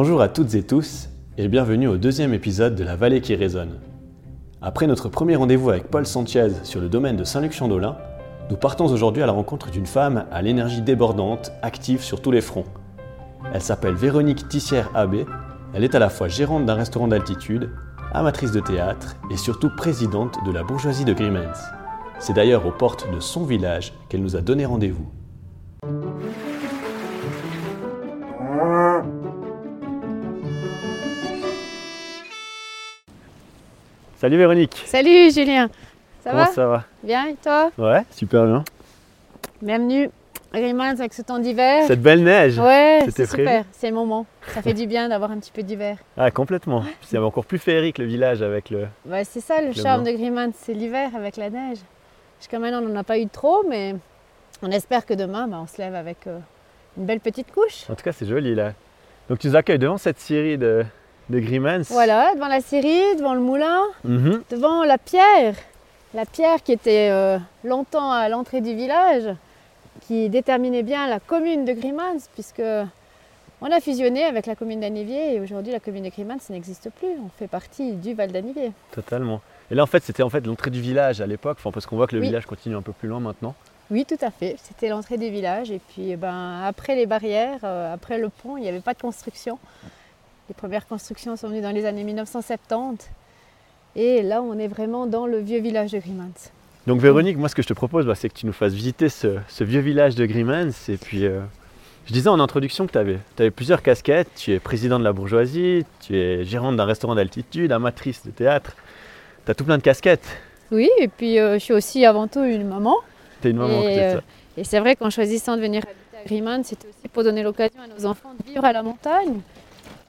Bonjour à toutes et tous et bienvenue au deuxième épisode de La Vallée qui résonne. Après notre premier rendez-vous avec Paul Sanchez sur le domaine de Saint-Luc-Chandolin, nous partons aujourd'hui à la rencontre d'une femme à l'énergie débordante, active sur tous les fronts. Elle s'appelle Véronique Tissière Abbé, elle est à la fois gérante d'un restaurant d'altitude, amatrice de théâtre et surtout présidente de la bourgeoisie de Grimmens. C'est d'ailleurs aux portes de son village qu'elle nous a donné rendez-vous. Salut Véronique Salut Julien, ça Comment va? ça va? Bien et toi? Ouais, super bien. Bienvenue à Grimmels avec ce temps d'hiver. Cette belle neige Ouais, c'était c'est super, c'est le moment. Ça fait du bien d'avoir un petit peu d'hiver. Ah, complètement. C'est encore plus féerique le village avec le. Ouais, c'est ça le charme de Grimmels, c'est l'hiver avec la neige. Jusqu'à maintenant, on n'en a pas eu trop, mais on espère que demain, bah, on se lève avec euh, une belle petite couche. En tout cas, c'est joli là. Donc tu nous accueilles devant cette série de, de Grimmans. Voilà, devant la scierie, devant le moulin, Mhm. devant la pierre. La pierre qui était euh, longtemps à l'entrée du village, qui déterminait bien la commune de Grimmels, puisque on a fusionné avec la commune d'Anniviers et aujourd'hui la commune de Grimmels n'existe plus. On fait partie du Val d'Anniviers. Totalement. Et là, en fait, c'était en fait l'entrée du village à l'époque, enfin, parce qu'on voit que le Oui. village continue un peu plus loin maintenant. Oui, tout à fait. C'était l'entrée du village. Et puis, eh ben, après les barrières, euh, après le pont, il n'y avait pas de construction. Les premières constructions sont venues dans les années 1970. Et là, on est vraiment dans le vieux village de Grimmels. Donc Véronique, moi, ce que je te propose, bah, c'est que tu nous fasses visiter ce, ce vieux village de Grimmans. Et puis, euh, je disais en introduction que tu avais, plusieurs casquettes. Tu es président de la bourgeoisie, tu es gérante d'un restaurant d'altitude, amatrice de théâtre. Tu as tout plein de casquettes. Oui, et puis euh, je suis aussi avant tout une maman. Tu es une maman Et, euh, ça. Et c'est vrai qu'en choisissant de venir habiter à Grimmels, c'était aussi pour donner l'occasion à nos enfants de vivre à la montagne.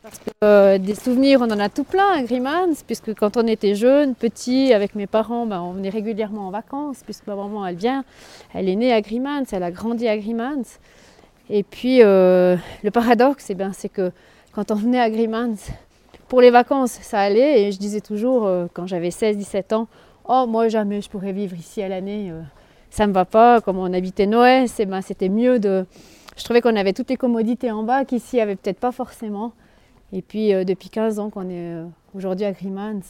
Parce que euh, des souvenirs, on en a tout plein à Grimmels, puisque quand on était jeune, petit, avec mes parents, ben, on venait régulièrement en vacances, puisque ma maman, elle vient, elle est née à Grimmels, elle a grandi à Grimmels. Et puis, euh, le paradoxe, eh ben, c'est que quand on venait à Grimmels, pour les vacances, ça allait, et je disais toujours, euh, quand j'avais 16-17 ans, oh, moi, jamais je pourrais vivre ici à l'année. ça me va pas, comme on habitait Noël, c'est- ben, c'était mieux de... Je trouvais qu'on avait toutes les commodités en bas qu'ici, il n'y avait peut-être pas forcément. Et puis, euh, depuis 15 ans qu'on est euh, aujourd'hui à Grimmels,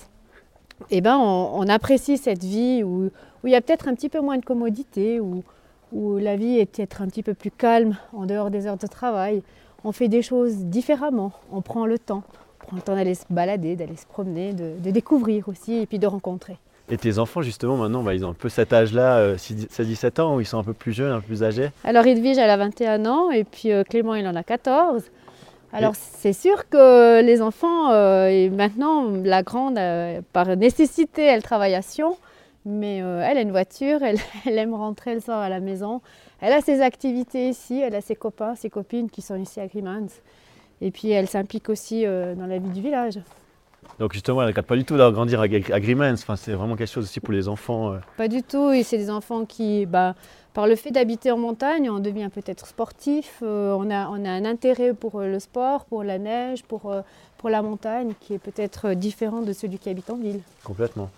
eh ben, on, on apprécie cette vie où, où il y a peut-être un petit peu moins de commodités, où, où la vie est peut-être un petit peu plus calme en dehors des heures de travail. On fait des choses différemment, on prend le temps. On prend le temps d'aller se balader, d'aller se promener, de, de découvrir aussi et puis de rencontrer. Et tes enfants, justement, maintenant, bah, ils ont un peu cet âge-là, euh, 16-17 ans, où ils sont un peu plus jeunes, un peu plus âgés. Alors Edwige, elle a 21 ans et puis euh, Clément, il en a 14. Alors c'est sûr que les enfants, euh, et maintenant la grande, euh, par nécessité, elle travaille à Sion, mais euh, elle a une voiture, elle, elle aime rentrer le soir à la maison. Elle a ses activités ici, elle a ses copains, ses copines qui sont ici à Grimmels. Et puis elle s'implique aussi dans la vie du village. Donc, justement, elle ne regarde pas du tout de grandir à, à Grimmans. Enfin, c'est vraiment quelque chose aussi pour les enfants. euh. Pas du tout, et c'est des enfants qui, bah, par le fait d'habiter en montagne, on devient peut-être sportif, euh, on, a, on a un intérêt pour euh, le sport, pour la neige, pour, pour la montagne, qui est peut-être différent de celui qui habite en ville. Complètement.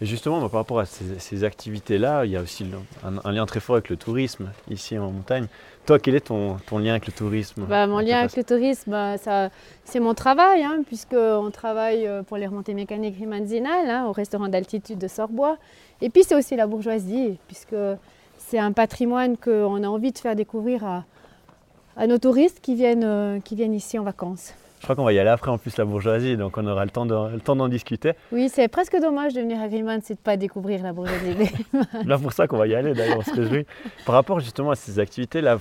Et justement, bah, par rapport à ces, ces activités-là, il y a aussi le- un, un lien très fort avec le tourisme ici en montagne. Toi, quel est ton, ton lien avec le tourisme Bah, mon lien avec le tourisme, bah, c'est mon travail, hein, puisqu'on travaille euh, pour les remontées mécaniques rimanzinales, hein, au restaurant d'altitude de Sorbois. Et puis c'est aussi la bourgeoisie, puisque c'est un patrimoine qu'on a envie de faire découvrir à, à nos touristes qui viennent, euh, qui viennent ici en vacances. Je crois qu'on va y aller après en plus la bourgeoisie, donc on aura le temps de- d'en discuter. Oui, c'est presque dommage de venir à Grimmels et de ne pas découvrir la bourgeoisie. Là pour ça qu'on va y aller d'ailleurs, on se réjouit. Par rapport justement à ces activités-là,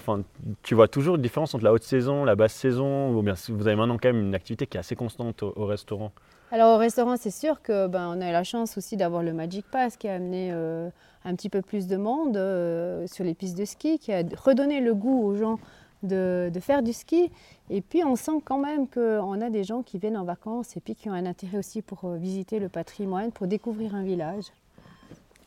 tu vois toujours une différence entre la haute saison, la basse saison, ou bien vous avez maintenant quand même une activité qui est assez constante au, au restaurant? Alors au restaurant, c'est sûr que ben, on a eu la chance aussi d'avoir le Magic Pass qui a amené euh, un petit peu plus de monde euh, sur les pistes de ski, qui a redonné le goût aux gens de, de faire du ski. Et puis on sent quand même qu'on a des gens qui viennent en vacances et puis qui ont un intérêt aussi pour euh, visiter le patrimoine, pour découvrir un village.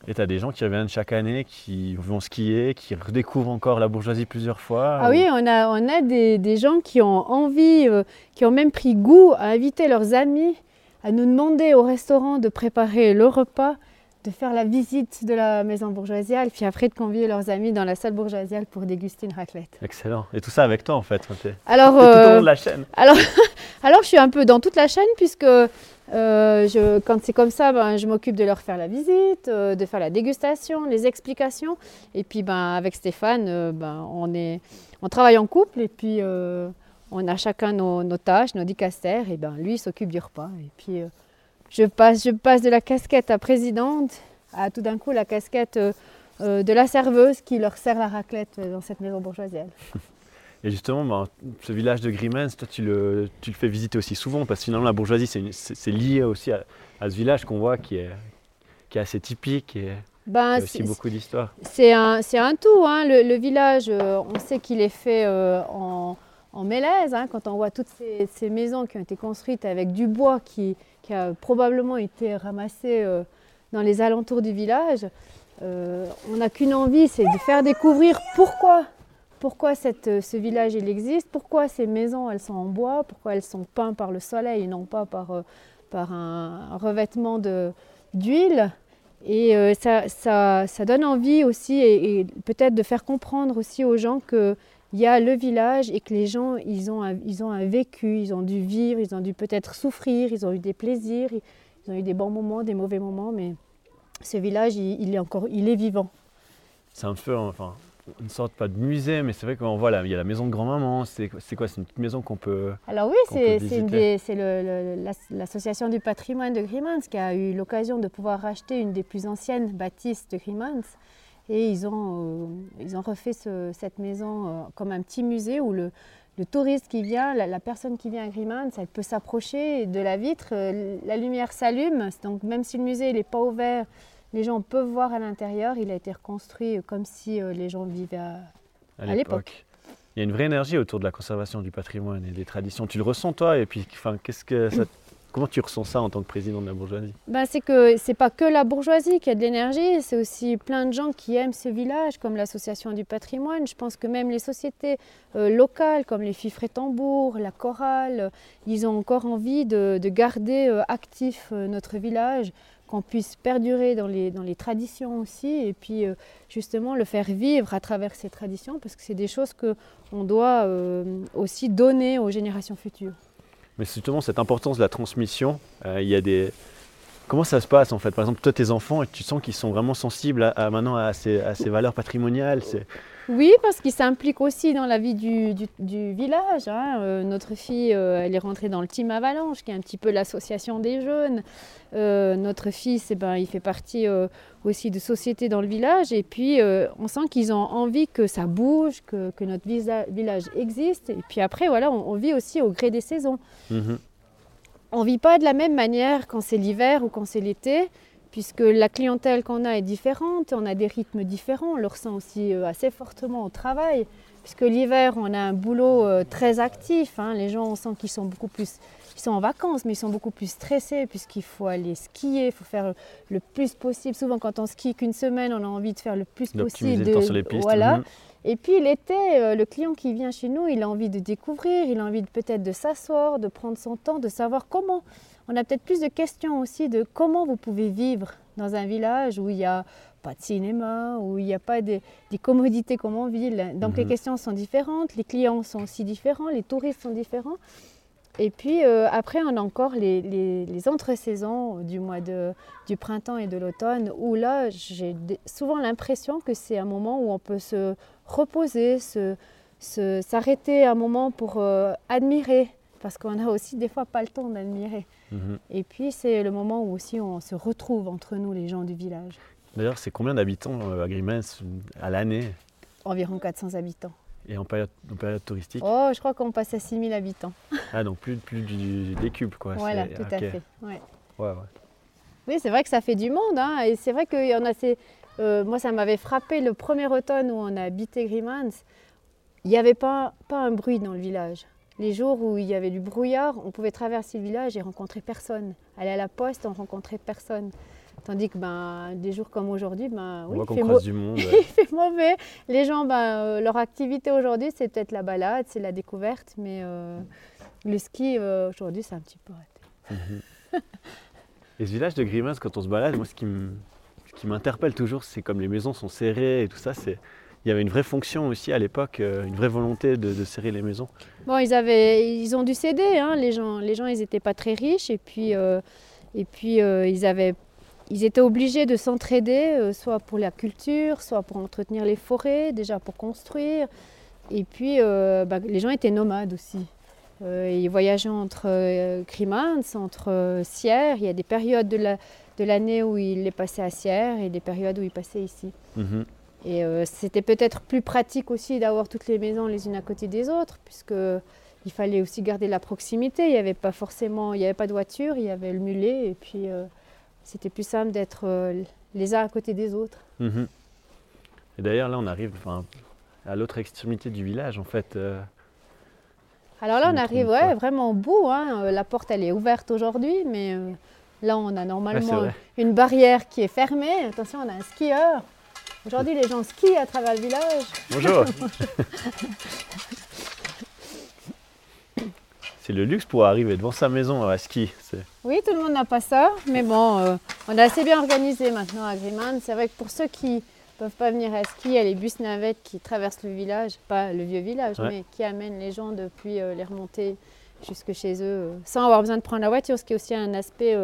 Et tu as des gens qui reviennent chaque année, qui vont skier, qui redécouvrent encore la bourgeoisie plusieurs fois. Ah ou- oui, on a, on a des, des gens qui ont envie, euh, qui ont même pris goût à inviter leurs amis, à nous demander au restaurant de préparer le repas. De faire la visite de la maison bourgeoisiale, puis après de convier leurs amis dans la salle bourgeoisiale pour déguster une raclette. Excellent. Et tout ça avec toi en fait. Alors, tout au long de la chaîne. Alors, alors je suis un peu dans toute la chaîne puisque je, quand c'est comme ça, ben, je m'occupe de leur faire la visite, de faire la dégustation, les explications. Et puis ben, avec Stéphane, ben, on, est, on travaille en couple et puis on a chacun nos, tâches, nos dicastères, et ben lui s'occupe du repas. Et puis euh, je, passe, je passe de la casquette à présidente à tout d'un coup la casquette euh, euh, de la serveuse qui leur sert la raclette dans cette maison bourgeoisienne. Et justement, ben, ce village de Grimens, toi tu le, tu le, fais visiter aussi souvent parce que finalement la bourgeoisie c'est lié aussi à, ce village qu'on voit qui est, qui est assez typique et ben, qui a aussi beaucoup d'histoire. C'est un, un, tout, hein. le, le, village, on sait qu'il est fait en en Mélèze, hein, quand on voit toutes ces, maisons qui ont été construites avec du bois qui, a probablement été ramassé euh, dans les alentours du village, euh, on n'a qu'une envie, c'est de faire découvrir pourquoi, pourquoi cette, ce village il existe, pourquoi ces maisons elles sont en bois, pourquoi elles sont peintes par le soleil et non pas par, euh, par un, revêtement d'huile. Et ça, ça, donne envie aussi et peut-être de faire comprendre aussi aux gens que il y a le village et que les gens, ils ont, un, ils ont un vécu, ils ont dû vivre, ils ont dû peut-être souffrir, ils ont eu des plaisirs, ils ont eu des bons moments, des mauvais moments, mais ce village, il, est encore, il est vivant. C'est un peu, enfin, une sorte pas de musée, mais c'est vrai qu'on voit là, il y a la maison de grand-maman. C'est quoi C'est une petite maison qu'on peut. Alors oui, c'est l'association du patrimoine de Grimans qui a eu l'occasion de pouvoir racheter une des plus anciennes bâtisses de Grimans et ils ont, euh, ils ont refait cette maison euh, comme un petit musée où le, le touriste qui vient, la, personne qui vient à Grimans, elle peut s'approcher de la vitre, euh, la lumière s'allume, donc même si le musée n'est pas ouvert, les gens peuvent voir à l'intérieur. Il a été reconstruit comme si les gens vivaient à, l'époque. Il y a une vraie énergie autour de la conservation du patrimoine et des traditions. Tu le ressens toi? Et puis, enfin, qu'est-ce que ça Comment tu ressens ça en tant que président de la bourgeoisie? Ben, C'est que c'est pas que la bourgeoisie qui a de l'énergie, c'est aussi plein de gens qui aiment ce village, comme l'association du patrimoine. Je pense que même les sociétés euh, locales, comme les Fifres et Tambours, la Chorale, euh, ils ont encore envie de, garder euh, actif notre village, qu'on puisse perdurer dans les, dans les traditions aussi, et puis justement le faire vivre à travers ces traditions, parce que c'est des choses qu'on doit aussi donner aux générations futures. Mais justement, cette importance de la transmission, euh, il y a des. Comment ça se passe en fait? Par exemple, toi, tes enfants, tu sens qu'ils sont vraiment sensibles à, maintenant à ces valeurs patrimoniales oui, parce qu'il s'implique aussi dans la vie du, du, village. Hein. Euh, notre fille, euh, elle est rentrée dans le Team Avalanche, qui est un petit peu l'association des jeunes. Euh, notre fils, eh ben, il fait partie aussi de sociétés dans le village. Et puis, on sent qu'ils ont envie que ça bouge, que, que notre village existe. Et puis après, voilà, on, vit aussi au gré des saisons. Mhm. On ne vit pas de la même manière quand c'est l'hiver ou quand c'est l'été puisque la clientèle qu'on a est différente, on a des rythmes différents, on le ressent aussi euh, assez fortement au travail, puisque l'hiver on a un boulot euh, très actif, hein. les gens on sent qu'ils sont beaucoup plus, ils sont en vacances, mais ils sont beaucoup plus stressés puisqu'il faut aller skier, il faut faire le plus possible. Souvent quand on skie qu'une semaine, on a envie de faire le plus possible. De, sur les pistes. Voilà. Mhm. Et puis l'été, euh, le client qui vient chez nous, il a envie de découvrir, il a envie peut-être de s'asseoir, de prendre son temps, de savoir comment on a peut-être plus de questions aussi de comment vous pouvez vivre dans un village où il n'y a pas de cinéma, où il n'y a pas des, commodités comme en ville. Donc les mhm. questions sont différentes, les clients sont aussi différents, les touristes sont différents. Et puis euh, après, on a encore les, les, entre-saisons du mois de, du printemps et de l'automne, où là, j'ai souvent l'impression que c'est un moment où on peut se reposer, s'arrêter un moment pour euh, admirer parce qu'on a aussi des fois pas le temps d'admirer. Mhm. Et puis c'est le moment où aussi on se retrouve entre nous, les gens du village. D'ailleurs, c'est combien d'habitants euh, à Grimens à l'année? Environ 400 habitants. Et en période, période touristique? Oh, je crois qu'on passe à 6000 habitants. ah, donc plus, plus du, des cubes, quoi. Voilà, tout à fait. Ouais. Ouais, ouais. Oui, c'est vrai que ça fait du monde. Hein, et c'est vrai qu'il y en a ces... Euh, moi, ça m'avait frappé le premier automne où on a habité Grimans. Il n'y avait pas, pas un bruit dans le village. Les jours où il y avait du brouillard, on pouvait traverser le village et rencontrer personne. Aller à la poste, on rencontrait personne. Tandis que ben, des jours comme aujourd'hui, ben, oui, il, fait du monde, il fait mauvais. Les gens, ben, euh, leur activité aujourd'hui, c'est peut-être la balade, c'est la découverte, mais euh, le ski, euh, aujourd'hui, c'est un petit peu raté. Mhm. et ce village de Grimens, quand on se balade, moi, ce qui qui m'interpelle toujours, c'est comme les maisons sont serrées et tout ça. C'est il y avait une vraie fonction aussi à l'époque, euh, une vraie volonté de, serrer les maisons. Bon, ils avaient, ils ont dû céder. Hein, les gens, les gens, ils n'étaient pas très riches et puis, euh, et puis euh, ils avaient, ils étaient obligés de s'entraider, soit pour la culture, soit pour entretenir les forêts, déjà pour construire. Et puis, bah, les gens étaient nomades aussi. ils voyageaient entre Crimans, entre Sierre. Il y a des périodes de l'année où ils les passaient à Sierre et des périodes où ils passaient ici. Mhm. Et euh, c'était peut-être plus pratique aussi d'avoir toutes les maisons les unes à côté des autres, puisque il fallait aussi garder la proximité. Il n'y avait pas forcément, il n'y avait pas de voiture, il y avait le mulet, et puis euh, c'était plus simple d'être euh, les uns à côté des autres. Mhm. Et d'ailleurs, là, on arrive à l'autre extrémité du village, en fait. Alors là, on arrive ouais, vraiment au bout. Hein. La porte, elle est ouverte aujourd'hui, mais là, on a normalement une barrière qui est fermée. Attention, on a un skieur. Aujourd'hui, les gens skient à travers le village. Bonjour. c'est le luxe pour arriver devant sa maison à ski. Oui, tout le monde n'a pas ça, mais bon, euh, on est assez bien organisé maintenant à Grimand. C'est vrai que pour ceux qui ne peuvent pas venir à ski, il y a les bus navettes qui traversent le village, pas le vieux village, mais qui amènent les gens depuis euh, les remontées jusque chez eux, euh, sans avoir besoin de prendre la voiture, ce qui est aussi un aspect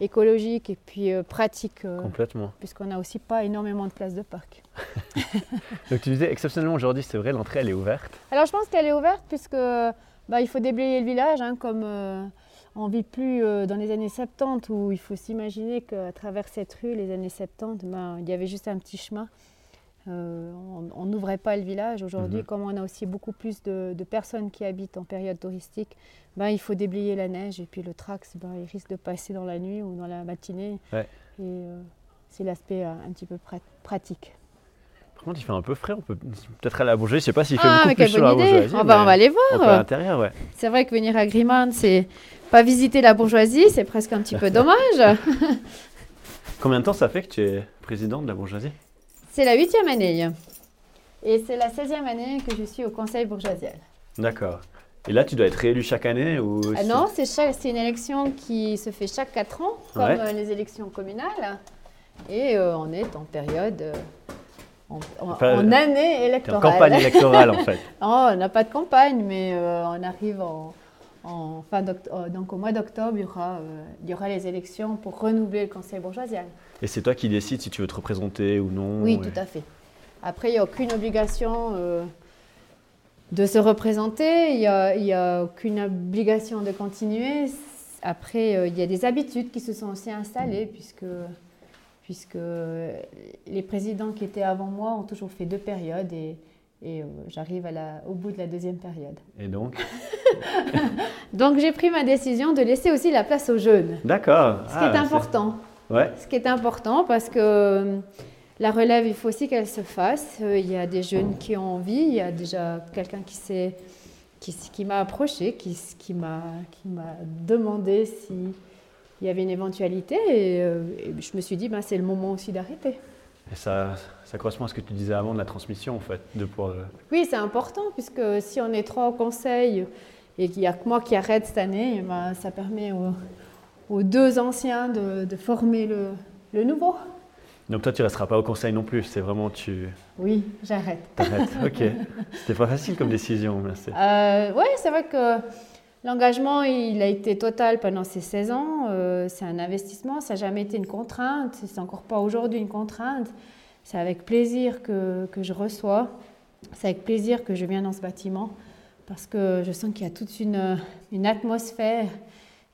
écologique et puis euh, pratique. Euh, Complètement. Puisqu'on n'a aussi pas énormément de places de parc. Donc tu disais exceptionnellement aujourd'hui, c'est vrai, l'entrée elle est ouverte. Alors je pense qu'elle est ouverte puisque bah, il faut déblayer le village, hein, comme euh, on vit plus dans les années 70 où il faut s'imaginer qu'à travers cette rue, les années 70, bah, il y avait juste un petit chemin. On n'ouvrait pas le village. Aujourd'hui, mhm. comme on a aussi beaucoup plus de, de, personnes qui habitent en période touristique, ben, il faut déblayer la neige et puis le trax, ben, il risque de passer dans la nuit ou dans la matinée. Et euh, c'est l'aspect euh, un petit peu pratique. Par contre, il fait un peu frais. On peut peut-être aller à la bourgeoisie. Je sais pas s'il fait ah, beaucoup plus la bourgeoisie. On va, on va aller voir. à l'intérieur, ouais. C'est vrai que venir à Grimand, c'est pas visiter la bourgeoisie, c'est presque un petit peu dommage. Combien de temps ça fait que tu es présidente de la bourgeoisie? C'est la huitième année. Et c'est la 16e année que je suis au conseil bourgeoisial. D'accord. Et là, tu dois être réélu chaque année ou ah Non, c'est une élection qui se fait chaque 4 ans, comme euh, les élections communales. Et euh, on est en période, euh, en, année électorale. En campagne électorale, en fait. oh, on n'a pas de campagne, mais on arrive en, fin donc au mois d'octobre, il y aura les élections pour renouveler le conseil bourgeoisial. Et c'est toi qui décides si tu veux te représenter ou non Oui, tout à fait. Après, il n'y a aucune obligation de se représenter. Il n'y a, aucune obligation de continuer. Après, euh, il y a des habitudes qui se sont aussi installées, puisque, puisque les présidents qui étaient avant moi ont toujours fait deux périodes et, et euh, j'arrive au bout de la deuxième période. Et donc Donc j'ai pris ma décision de laisser aussi la place aux jeunes. D'accord. Ce qui est ah, important. Ouais. Ce qui est important parce que la relève, il faut aussi qu'elle se fasse. Euh, il y a des jeunes qui ont envie. Il y a déjà quelqu'un qui s'est qui, qui m'a approché, qui, qui m'a demandé s'il y avait une éventualité. Et, euh, je me suis dit, ben, c'est le moment aussi d'arrêter. Et ça, ça correspond à ce que tu disais avant de la transmission, en fait. De. Euh, oui, c'est important, puisque si on est trois au conseil et qu'il n'y a que moi qui arrête cette année, ben, ça permet aux, deux anciens de, de former le, le nouveau. Donc toi, tu resteras pas au conseil non plus, c'est vraiment tu... Oui, j'arrête. T'arrêtes, ok. C'était pas facile comme décision, merci. Euh, oui, c'est vrai que l'engagement, il a été total pendant ces 16 ans. Euh, c'est un investissement, ça n'a jamais été une contrainte, c'est encore pas aujourd'hui une contrainte. C'est avec plaisir que, que je reçois, c'est avec plaisir que je viens dans ce bâtiment, parce que je sens qu'il y a toute une, une atmosphère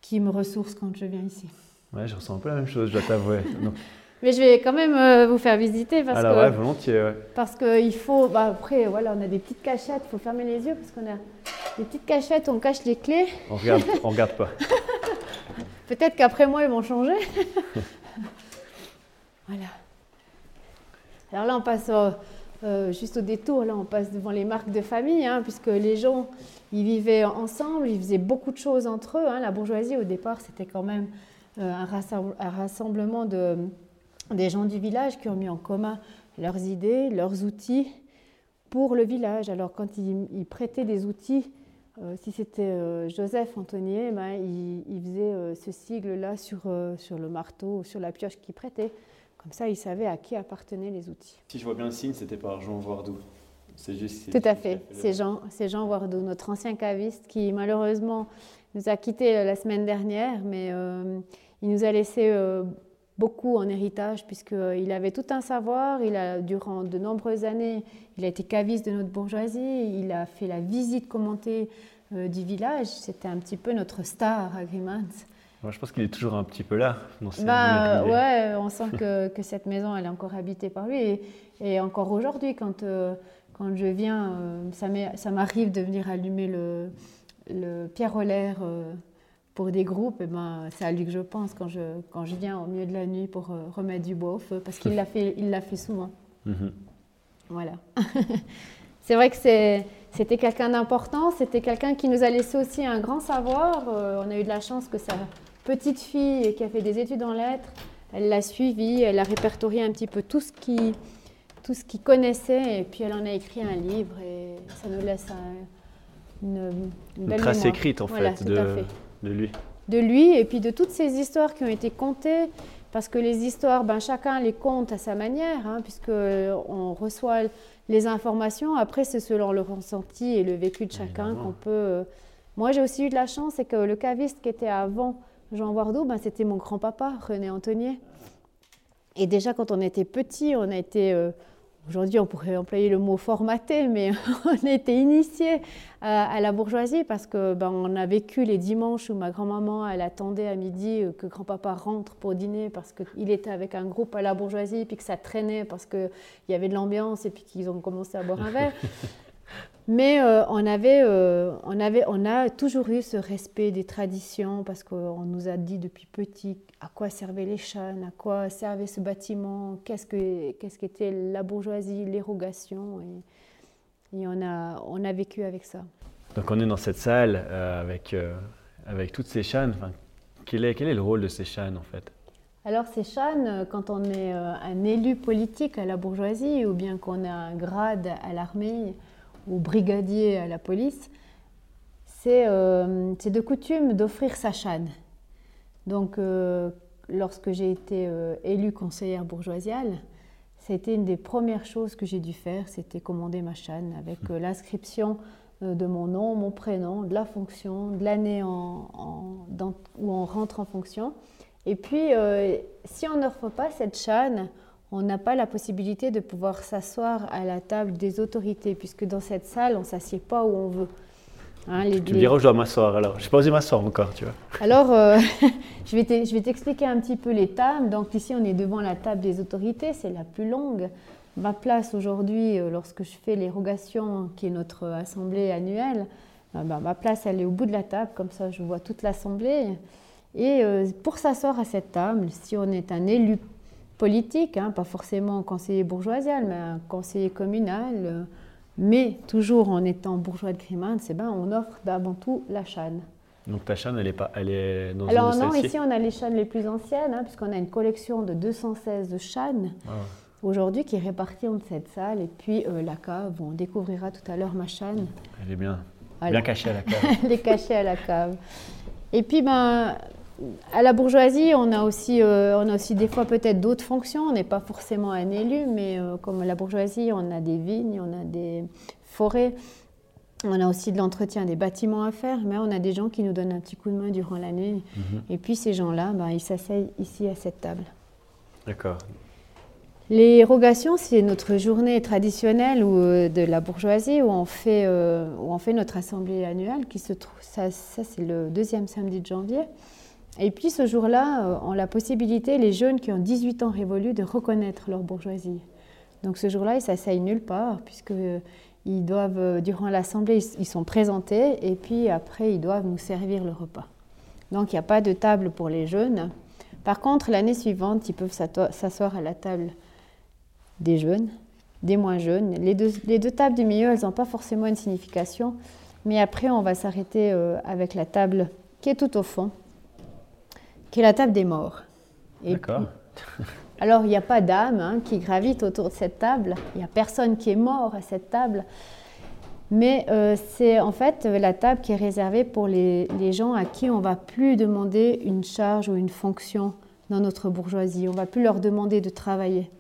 qui me ressource quand je viens ici. Ouais, je ressens un peu la même chose, je dois t'avouer. Mais je vais quand même euh, vous faire visiter parce Alors, que. Ouais, volontiers, ouais. Parce qu'il faut. Bah, après, voilà, on a des petites cachettes, il faut fermer les yeux parce qu'on a des petites cachettes, on cache les clés. On regarde, on regarde pas. Peut-être qu'après moi, ils vont changer. voilà. Alors là, on passe euh, juste au détour, là, on passe devant les marques de famille, hein, puisque les gens, ils vivaient ensemble, ils faisaient beaucoup de choses entre eux. Hein. La bourgeoisie, au départ, c'était quand même euh, un rassemblement de des gens du village qui ont mis en commun leurs idées, leurs outils pour le village. Alors quand ils, prêtaient des outils, euh, si c'était Joseph Antonier, ben, il, faisait ce sigle-là sur, sur le marteau, sur la pioche qu'il prêtait. Comme ça, ils savaient à qui appartenaient les outils. Si je vois bien le signe, c'était par Jean Voardou. C'est juste. Tout à fait. C'est Jean, c'est Jean Voardou, notre ancien caviste, qui malheureusement nous a quittés la semaine dernière, mais euh, il nous a laissé euh, beaucoup en héritage puisqu'il avait tout un savoir. Il a, durant de nombreuses années, il a été caviste de notre bourgeoisie. Il a fait la visite commentée euh, du village. C'était un petit peu notre star à Grimans. Moi, je pense qu'il est toujours un petit peu là. Dans bah, ouais, on sent que, que, cette maison, elle est encore habitée par lui. Et, et encore aujourd'hui, quand, euh, quand je viens, euh, ça m'arrive de venir allumer le, le pierre olaire pour des groupes. Et ben, c'est à lui que je pense quand je, quand je viens au milieu de la nuit pour remettre du bois au feu, parce qu'il l'a fait, il l'a fait souvent. Mhm. Voilà. c'est vrai que c'est c'était quelqu'un d'important, c'était quelqu'un qui nous a laissé aussi un grand savoir. Euh, on a eu de la chance que sa petite fille, qui a fait des études en lettres, elle l'a suivi, elle a répertorié un petit peu tout ce qui tout ce qu'il connaissait et puis elle en a écrit un livre et ça nous laisse une, une, trace écrite en fait, de, de, lui. De lui et puis de toutes ces histoires qui ont été contées parce que les histoires, ben, chacun les compte à sa manière, hein, puisqu'on reçoit les informations. Après, c'est selon le ressenti et le vécu de chacun qu'on peut. Euh, moi, j'ai aussi eu de la chance, c'est que le caviste qui était avant Jean Wardou, ben, c'était mon grand-papa, René Antonier. Et déjà, quand on était petit, on a été. Euh, Aujourd'hui, on pourrait employer le mot formaté, mais on a été initié à, la bourgeoisie parce que ben, on a vécu les dimanches où ma grand-maman elle attendait à midi euh, que grand-papa rentre pour dîner parce qu'il était avec un groupe à la bourgeoisie, puis que ça traînait parce qu'il y avait de l'ambiance et puis qu'ils ont commencé à boire un verre. Mais euh, on, avait, euh, on, avait, on a toujours eu ce respect des traditions parce qu'on nous a dit depuis petit à quoi servaient les chânes, à quoi servait ce bâtiment, qu'est-ce qu'était la bourgeoisie, l'érogation. Et, et, on, a, on a vécu avec ça. Donc on est dans cette salle euh, avec, avec toutes ces chânes. quel, est, quel est le rôle de ces chânes en fait? Alors ces chânes, quand on est un élu politique à la bourgeoisie ou bien qu'on a un grade à l'armée, ou brigadier à la police, euh, c'est de coutume d'offrir sa chane. Donc, euh, lorsque j'ai été euh, élue conseillère bourgeoisiale, c'était une des premières choses que j'ai dû faire, c'était commander ma chane avec l'inscription de mon nom, mon prénom, de la fonction, de l'année où on rentre en fonction. Et puis, si on n'offre pas cette chane, on n'a pas la possibilité de pouvoir s'asseoir à la table des autorités, puisque dans cette salle, on ne s'assied pas où on veut. Hein, tu me diras où je dois m'asseoir alors. Je n'ai pas osé m'asseoir encore, tu vois. Alors, euh, je vais t'expliquer un petit peu les tables. Donc ici, on est devant la table des autorités, c'est la plus longue. Ma place aujourd'hui, euh, lorsque je fais l'érogation, qui est notre assemblée annuelle, euh, bah, ma place, elle est au bout de la table, comme ça je vois toute l'assemblée. Et pour s'asseoir à cette table, si on est un élu politique, hein, pas forcément conseiller bourgeoisial, mais un conseiller communal, mais toujours en étant bourgeois de Grimand, c'est ben, on offre avant tout la chane. Donc ta chane, elle est, pas, elle est dans Alors non, ici on a les chanes les plus anciennes, hein, puisqu'on a une collection de 216 de chanes ah. aujourd'hui qui est répartie entre cette salle et puis euh, la cave. on découvrira tout à l'heure ma chane. Elle est bien, bien cachée à la cave. elle est cachée à la cave. Et puis ben, à la bourgeoisie, on a aussi, euh, on a aussi des fois peut-être d'autres fonctions. On n'est pas forcément un élu, mais euh, comme la bourgeoisie, on a des vignes, on a des forêts, on a aussi de l'entretien des bâtiments à faire, mais on a des gens qui nous donnent un petit coup de main durant l'année. Mhm. Et puis ces gens-là, ben, ils s'asseyent ici à cette table. D'accord. Les rogations, c'est notre journée traditionnelle ou euh, de la bourgeoisie où on fait, où on fait notre assemblée annuelle qui se trouve, ça, ça c'est le deuxième samedi de janvier. Et puis ce jour-là, euh, on a la possibilité, les jeunes qui ont 18 ans révolus, de reconnaître leur bourgeoisie. Donc ce jour-là, ils s'asseyent nulle part, puisqu'ils doivent, euh, durant l'assemblée, ils sont présentés, et puis après, ils doivent nous servir le repas. Donc il n'y a pas de table pour les jeunes. Par contre, l'année suivante, ils peuvent s'asseoir à la table des jeunes, des moins jeunes. Les deux, les deux tables du milieu, elles n'ont pas forcément une signification, mais après, on va s'arrêter euh, avec la table qui est tout au fond qui est la table des morts. D'accord. Alors, il n'y a pas d'âme hein, qui gravite autour de cette table. Il n'y a personne qui est mort à cette table. Mais euh, c'est en fait la table qui est réservée pour les, gens à qui on va plus demander une charge ou une fonction dans notre bourgeoisie. On va plus leur demander de travailler.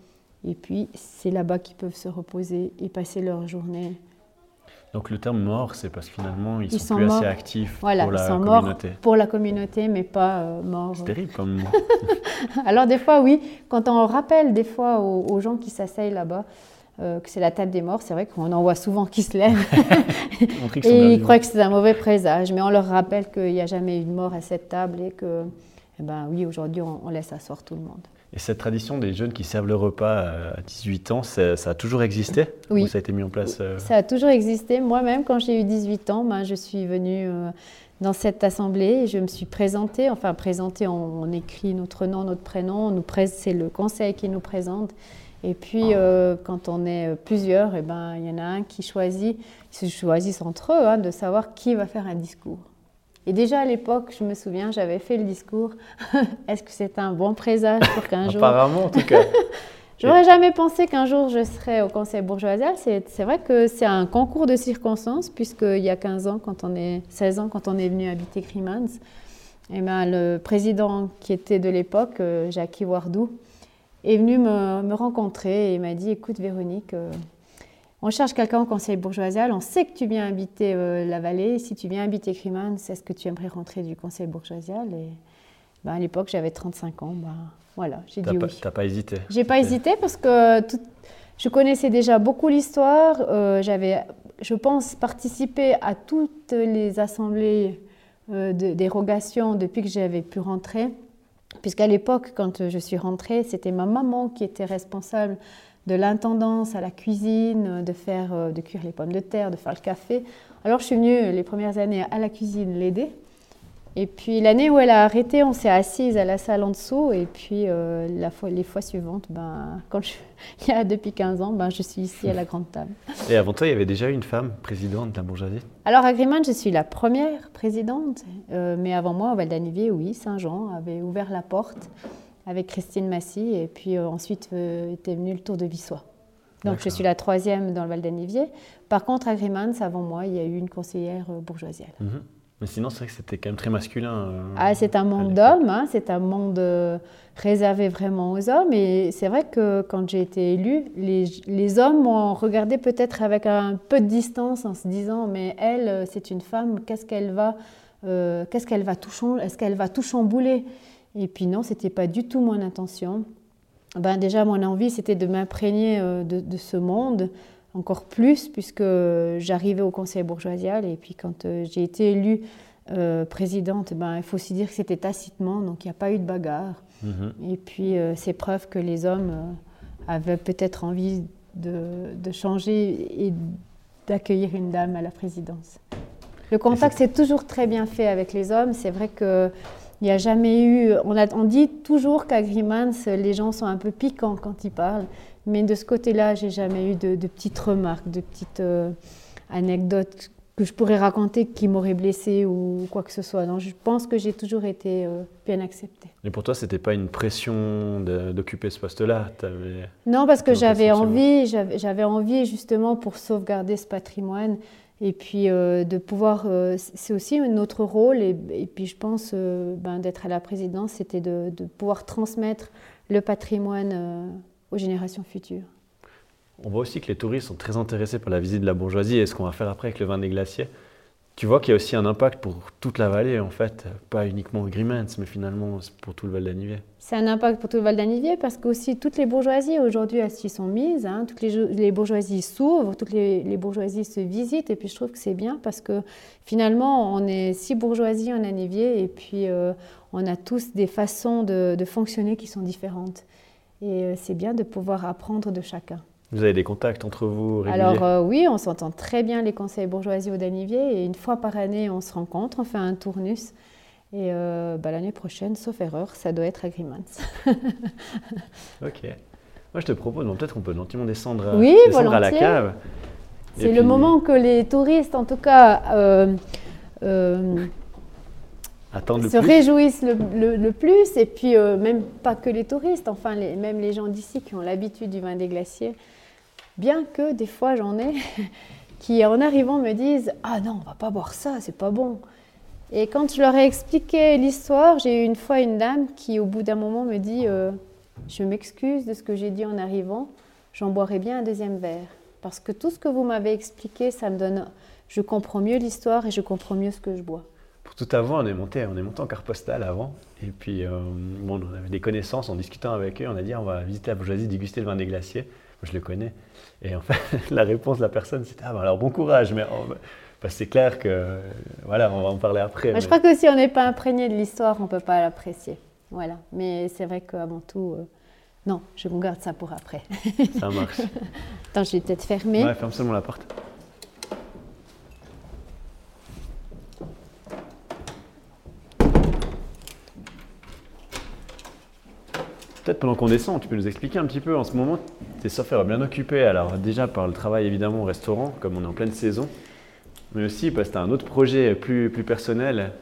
Et puis, c'est là-bas qu'ils peuvent se reposer et passer leur journée. Donc le terme mort, c'est parce que finalement, ils, sont, plus assez actifs voilà, pour la ils sont communauté. Morts pour la communauté, mais pas euh, morts. C'est terrible comme mot. Alors des fois, oui, quand on rappelle des fois aux, gens qui s'asseyent là-bas, euh, que c'est la table des morts, c'est vrai qu'on en voit souvent qui se lèvent. et ils croient que c'est un mauvais présage, mais on leur rappelle qu'il n'y a jamais eu de mort à cette table et que, eh ben, oui, aujourd'hui, on, on laisse asseoir tout le monde. Et cette tradition des jeunes qui servent le repas à 18 ans, ça, a toujours existé Oui. Ou ça a été mis en place euh Ça a toujours existé. Moi-même, quand j'ai eu 18 ans, ben, je suis venue euh, dans cette assemblée et je me suis présentée. Enfin, présentée, on, écrit notre nom, notre prénom. C'est le conseil qui nous présente. Et puis, euh, quand on est plusieurs, eh ben, il y en a un qui choisit, ils se choisissent entre eux, hein, de savoir qui va faire un discours. Et déjà à l'époque, je me souviens, j'avais fait le discours. Est-ce que c'est un bon présage pour qu'un jour. Apparemment, en tout cas. J'aurais jamais pensé qu'un jour je serais au conseil bourgeoisial. C'est vrai que c'est un concours de circonstances, puisqu'il y a 15 ans, quand on est 16 ans, quand on est venu habiter Crimans, eh ben, le président qui était de l'époque, euh, Jacques Wardou, est venu me, me rencontrer et m'a dit Écoute, Véronique, euh, on cherche quelqu'un au conseil bourgeoisial, on sait que tu viens habiter euh, la vallée. Si tu viens habiter Criman, c'est ce que tu aimerais rentrer du conseil bourgeoisial Et ben, à l'époque, j'avais 35 ans. Ben, voilà, j'ai dit pas, oui. T'as pas hésité? J'ai pas hésité parce que je connaissais déjà beaucoup l'histoire. Euh, j'avais, je pense, participé à toutes les assemblées euh, de dérogation depuis que j'avais pu rentrer. Puisqu'à l'époque, quand je suis rentrée, c'était ma maman qui était responsable de l'intendance à la cuisine, de faire, euh, de cuire les pommes de terre, de faire le café. Alors je suis venue les premières années à la cuisine l'aider. Et puis l'année où elle a arrêté, on s'est assise à la salle en dessous. Et puis euh, la fois, les fois suivantes, ben, quand je, il y a depuis 15 ans, ben, je suis ici à la grande table. Et avant toi, il y avait déjà une femme présidente de la bourgeoisie? Alors à je suis la première présidente. Euh, mais avant moi, au Val d'Anivier, oui, Saint-Jean avait ouvert la porte avec Christine Massy. Et puis euh, ensuite euh, était venu le tour de Vissois. Donc je suis la troisième dans le Val d'Anivier. Par contre, à Grimans, avant moi, il y a eu une conseillère euh, bourgeoisienne. Mhm. Mais sinon, c'est vrai que c'était quand même très masculin. ah, c'est un monde d'hommes, hein, c'est un monde réservé vraiment aux hommes. Et c'est vrai que quand j'ai été élue, les, les hommes m'ont regardé peut-être avec un peu de distance en se disant Mais elle, c'est une femme, qu'est-ce qu'elle va, qu'est-ce qu'elle va tout, est-ce qu'elle va tout chambouler et puis non, c'était pas du tout mon intention. Ben déjà, mon envie, c'était de m'imprégner euh, de, ce monde encore plus, puisque j'arrivais au conseil bourgeoisial. Et puis quand euh, j'ai été élue euh, présidente, ben, il faut aussi dire que c'était tacitement, donc il n'y a pas eu de bagarre. Mhm. Et puis c'est preuve que les hommes avaient peut-être envie de, de changer et d'accueillir une dame à la présidence. Le contact s'est toujours très bien fait avec les hommes. C'est vrai que il n'y a jamais eu. On, a, on dit toujours qu'à Grimans, les gens sont un peu piquants quand ils parlent. Mais de ce côté-là, j'ai jamais eu de, petites remarques, de petites euh, anecdotes que je pourrais raconter qui m'auraient blessé ou quoi que ce soit. Donc, je pense que j'ai toujours été euh, bien acceptée. Et pour toi, c'était pas une pression d'occuper ce poste-là? Non, parce que j'avais envie, j'avais envie justement pour sauvegarder ce patrimoine et puis euh, de pouvoir, euh, c'est aussi notre rôle, et, puis je pense euh, ben, d'être à la présidence, c'était de, pouvoir transmettre le patrimoine aux générations futures. On voit aussi que les touristes sont très intéressés par la visite de la bourgeoisie et ce qu'on va faire après avec le vin des glaciers. Tu vois qu'il y a aussi un impact pour toute la vallée, en fait, pas uniquement Grimens, mais finalement pour tout le Val d'Anivier. C'est un impact pour tout le Val d'Anivier parce que aussi toutes les bourgeoisies aujourd'hui elles s'y sont mises, hein. toutes les, bourgeoisies s'ouvrent, toutes les, bourgeoisies se visitent, et puis je trouve que c'est bien parce que finalement on est six bourgeoisies en Anivier et puis euh, on a tous des façons de, fonctionner qui sont différentes. Et euh, c'est bien de pouvoir apprendre de chacun. Vous avez des contacts entre vous réguliers Alors euh, oui, on s'entend très bien les conseils bourgeoisie au Danivier et une fois par année on se rencontre, on fait un tournus. Et euh, bah, l'année prochaine, sauf erreur, ça doit être Agreements. ok. Moi je te propose, peut-être qu'on peut gentiment descendre, oui, descendre à la cave. C'est le moment que les touristes, en tout cas, euh, se réjouissent le, plus. Et puis, même pas que les touristes, enfin, les, même les gens d'ici qui ont l'habitude du vin des glaciers, Bien que des fois j'en ai qui en arrivant me disent Ah non, on va pas boire ça, c'est pas bon. Et quand je leur ai expliqué l'histoire, j'ai eu une fois une dame qui, au bout d'un moment, me dit euh, Je m'excuse de ce que j'ai dit en arrivant, j'en boirai bien un deuxième verre. Parce que tout ce que vous m'avez expliqué, ça me donne. Je comprends mieux l'histoire et je comprends mieux ce que je bois. Pour tout avant, on est monté, on est monté en carte postale avant. Et puis, euh, bon, on avait des connaissances en discutant avec eux. On a dit On va visiter la bourgeoisie, déguster le vin des glaciers. Je le connais. Et en fait, la réponse de la personne, c'était Ah, bah, alors bon courage. Mais bah, c'est clair que, voilà, on va en parler après. Je crois que si on n'est pas imprégné de l'histoire, on ne peut pas l'apprécier. Voilà. Mais c'est vrai qu'avant tout, euh, non, je me garde ça pour après. Ça marche. Attends, je vais peut-être fermer. Ouais, ferme seulement la porte. Peut-être pendant qu'on descend, tu peux nous expliquer un petit peu en ce moment, tes softwares bien occupés, alors déjà par le travail évidemment au restaurant, comme on est en pleine saison, mais aussi parce que tu as un autre projet plus, plus personnel.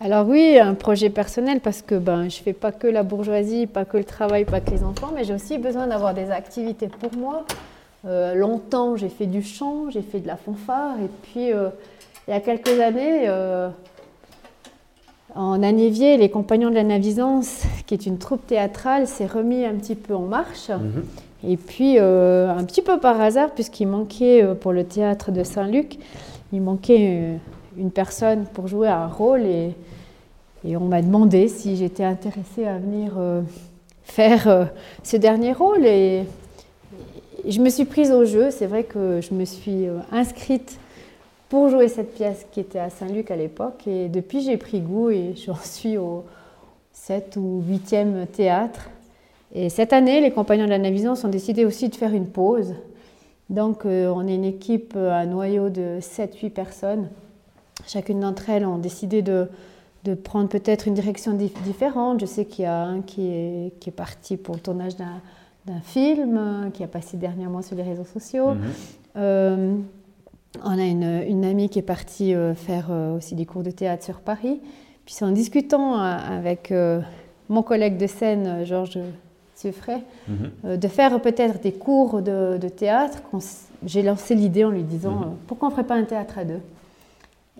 Alors oui, un projet personnel parce que ben, je ne fais pas que la bourgeoisie, pas que le travail, pas que les enfants, mais j'ai aussi besoin d'avoir des activités pour moi. Euh, longtemps, j'ai fait du chant, j'ai fait de la fanfare, et puis euh, il y a quelques années, euh, en Anévier, les Compagnons de la Navisance, qui est une troupe théâtrale, s'est remis un petit peu en marche. Mhm. Et puis, euh, un petit peu par hasard, puisqu'il manquait euh, pour le théâtre de Saint-Luc, il manquait euh, une personne pour jouer un rôle. Et, et on m'a demandé si j'étais intéressée à venir faire ce dernier rôle. Et, et, je me suis prise au jeu. C'est vrai que je me suis inscrite pour jouer cette pièce qui était à Saint-Luc à l'époque. Et depuis, j'ai pris goût et j'en suis au 7 ou 8e théâtre. Et cette année, les compagnons de la Navisance ont décidé aussi de faire une pause. Donc, euh, on est une équipe, euh, un noyau de 7-8 personnes. Chacune d'entre elles ont décidé de, de prendre peut-être une direction différente. Je sais qu'il y a un qui est, qui est parti pour le tournage d'un film, qui a passé dernièrement sur les réseaux sociaux. Mhm. Euh, on a une, une, amie qui est partie faire aussi des cours de théâtre sur Paris. Puis c'est en discutant avec mon collègue de scène, Georges Fray, mhm. euh, de faire peut-être des cours de, théâtre. J'ai lancé l'idée en lui disant mhm. euh, pourquoi on ne ferait pas un théâtre à deux?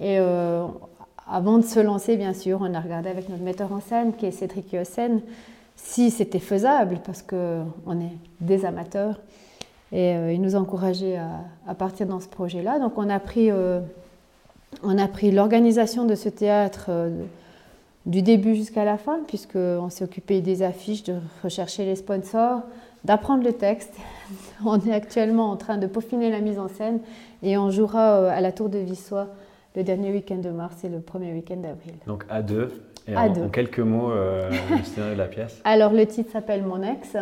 Et euh, avant de se lancer, bien sûr, on a regardé avec notre metteur en scène, qui est Cédric Yossen, si c'était faisable, parce qu'on est des amateurs. Et il nous a encouragés à, partir dans ce projet-là. Donc on a pris, on a pris l'organisation de ce théâtre du début jusqu'à la fin, puisqu'on s'est occupé des affiches, de rechercher les sponsors, d'apprendre le texte. On est actuellement en train de peaufiner la mise en scène et on jouera euh, à la Tour de Vissois le dernier week-end de mars et le premier week-end d'avril. Donc à deux. Et en, quelques mots, euh, le scénario de la pièce Alors le titre s'appelle Mon ex.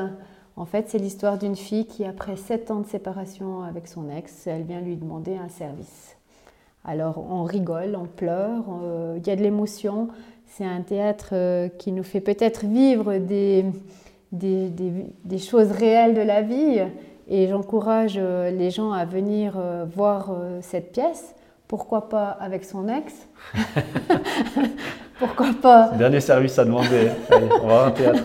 En fait, c'est l'histoire d'une fille qui, après sept ans de séparation avec son ex, elle vient lui demander un service. Alors on rigole, on pleure, euh, il y a de l'émotion, c'est un théâtre euh, qui nous fait peut-être vivre des, des, choses réelles de la vie. Et j'encourage euh, les gens à venir voir cette pièce. Pourquoi pas avec son ex? Pourquoi pas Dernier service à demander. on va un théâtre.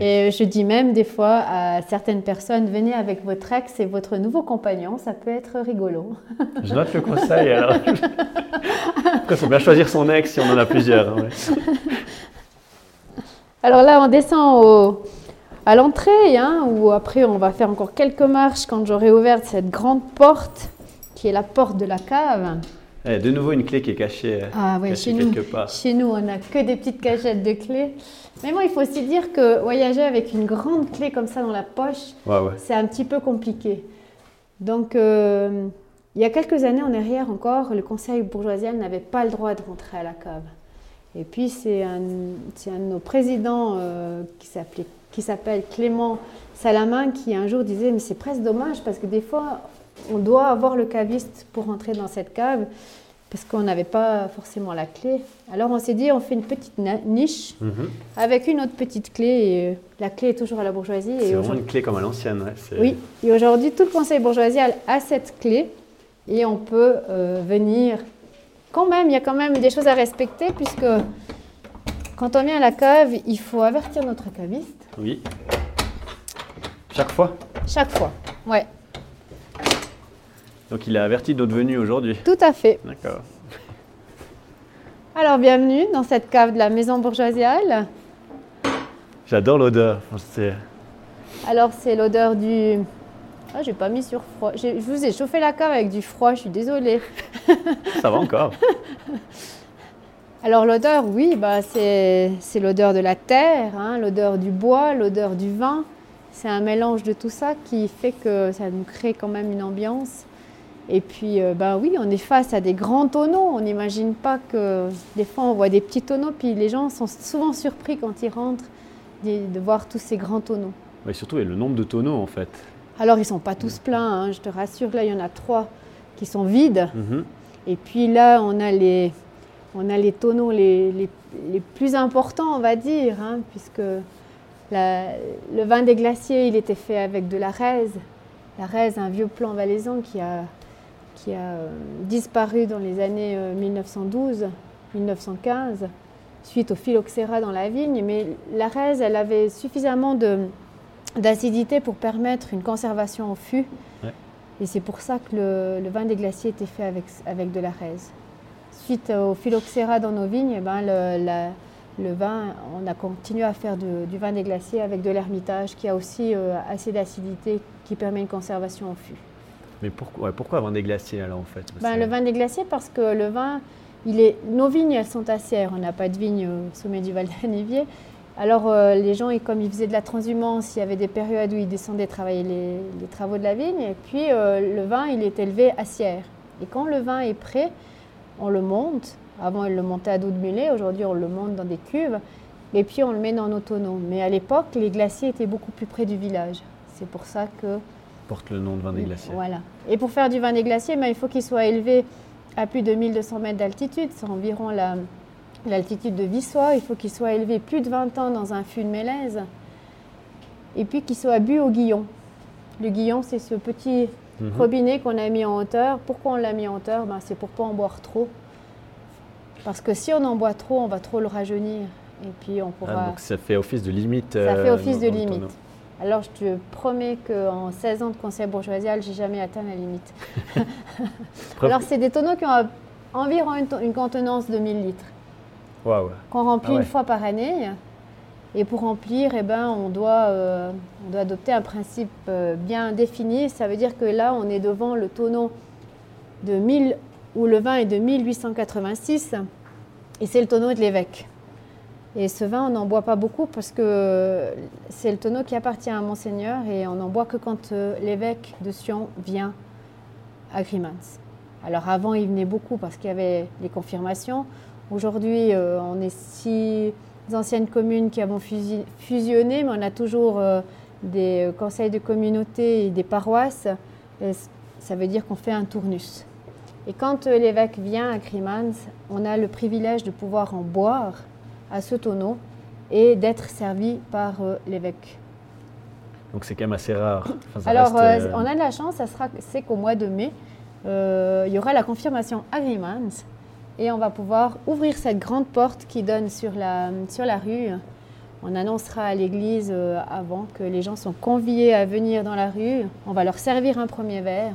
Et je dis même des fois à certaines personnes venez avec votre ex et votre nouveau compagnon, ça peut être rigolo. je note le conseil alors. il faut bien choisir son ex si on en a plusieurs. Hein, alors là, on descend à l'entrée, hein, où après on va faire encore quelques marches quand j'aurai ouvert cette grande porte qui est la porte de la cave. Eh, de nouveau une clé qui est cachée, ah, chez quelque nous, part. Chez nous, on n'a que des petites cachettes de clés. Mais moi, il faut aussi dire que voyager avec une grande clé comme ça dans la poche, c'est un petit peu compliqué. Donc, euh, il y a quelques années en arrière encore, le conseil bourgeoisial n'avait pas le droit de rentrer à la cave. Et puis c'est un, un, de nos présidents euh, qui s'appelle Clément Salamin qui un jour disait mais c'est presque dommage parce que des fois on doit avoir le caviste pour rentrer dans cette cave parce qu'on n'avait pas forcément la clé. Alors on s'est dit on fait une petite niche mhm. avec une autre petite clé et euh, la clé est toujours à la bourgeoisie. C'est vraiment une clé comme à l'ancienne. oui, et aujourd'hui tout le conseil bourgeoisial a cette clé et on peut euh, venir. Quand même, il y a quand même des choses à respecter puisque quand on vient à la cave, il faut avertir notre caviste. Oui. Chaque fois? Chaque fois, ouais. Donc il a averti d'autres venus aujourd'hui Tout à fait. D'accord. Alors, bienvenue dans cette cave de la maison bourgeoisiale. J'adore l'odeur. Alors, c'est l'odeur du. Ah, j'ai pas mis sur froid. Je vous ai chauffé la cave avec du froid, je suis désolée. Ça va encore. Alors, l'odeur, oui, bah, c'est c'est l'odeur de la terre, hein, l'odeur du bois, l'odeur du vin. C'est un mélange de tout ça qui fait que ça nous crée quand même une ambiance. Et puis, euh, bah oui, on est face à des grands tonneaux. On n'imagine pas que des fois on voit des petits tonneaux, puis les gens sont souvent surpris quand ils rentrent de, de voir tous ces grands tonneaux. Mais surtout, et le nombre de tonneaux en fait. Alors, ils sont pas tous pleins, hein, je te rassure. Là, il y en a trois qui sont vides. Mhm. Et puis là, on a les, on a les tonneaux les, les- les plus importants, on va dire, hein, puisque la- le vin des glaciers, il était fait avec de la raise. La raise, un vieux plant valaisan qui a, qui a euh, disparu dans les années 1912-1915, suite au phylloxéra dans la vigne. Mais la raise, elle avait suffisamment d'acidité pour permettre une conservation au fût. Ouais. Et c'est pour ça que le, le vin des glaciers était fait avec, avec de la raise. Suite au phylloxéra dans nos vignes, eh ben, le, la- le vin, on a continué à faire de- du vin des glaciers avec de l'ermitage qui a aussi euh, assez d'acidité qui permet une conservation au fût. Mais pourquoi, ouais, pourquoi vin des glaciers alors en fait? Ben, le vin des glaciers parce que le vin, il est, nos vignes, elles sont acières. On n'a pas de vignes au sommet du Val d'Anivier. Alors euh, les gens, ils- comme ils faisaient de la transhumance, il y avait des périodes où ils descendaient travailler les, les travaux de la vigne. Et puis euh, le vin, il est élevé acière. Et quand le vin est prêt, on le monte. Avant, on le montait à dos de mulet. Aujourd'hui, on le monte dans des cuves. Et puis, on le met dans nos tonneaux. Mais à l'époque, les glaciers étaient beaucoup plus près du village. C'est pour ça que porte le nom de vin des glaciers. voilà. Et pour faire du vin des glaciers, ben, il faut qu'il soit élevé à plus de 1200 mètres d'altitude. C'est environ la- l'altitude de Vissois. Il faut qu'il soit élevé plus de 20 ans dans un fût de mélèze. Et puis qu'il soit bu au guillon. Le guillon, c'est ce petit Mhm. robinet qu'on a mis en hauteur. Pourquoi on l'a mis en hauteur? Ben, C'est pour pas en boire trop. Parce que si on en boit trop, on va trop le rajeunir. Et puis on Ah, pourra... donc ça fait office de limite. Ça fait euh, office de limite. Alors je te promets qu'en 16 ans de conseil bourgeoisial, j'ai jamais atteint la limite. Alors c'est des tonneaux qui ont environ une, contenance de 1000 litres, Waouh. qu'on remplit Ah ouais. une fois par année. Et pour remplir, eh ben, on, doit, euh, on doit adopter un principe euh, bien défini. Ça veut dire que là, on est devant le tonneau de 1000, où le vin est de 1886, et c'est le tonneau de l'évêque. Et ce vin, on n'en boit pas beaucoup parce que c'est le tonneau qui appartient à Monseigneur et on n'en boit que quand euh, l'évêque de Sion vient à Grimans. Alors avant, il venait beaucoup parce qu'il y avait les confirmations. Aujourd'hui, euh, on est six anciennes communes qui avons fusi- fusionné, mais on a toujours euh, des conseils de communauté et des paroisses. Ça veut dire qu'on fait un tournus. Et quand l'évêque vient à Grimans, on a le privilège de pouvoir en boire à ce tonneau et d'être servi par euh, l'évêque. Donc c'est quand même assez rare. Enfin, Alors, reste, euh, euh, on a de la chance, ça sera, c'est qu'au mois de mai, il y aura la confirmation à Grimans et on va pouvoir ouvrir cette grande porte qui donne sur la, sur la rue. On annoncera à l'église avant que les gens sont conviés à venir dans la rue. On va leur servir un premier verre.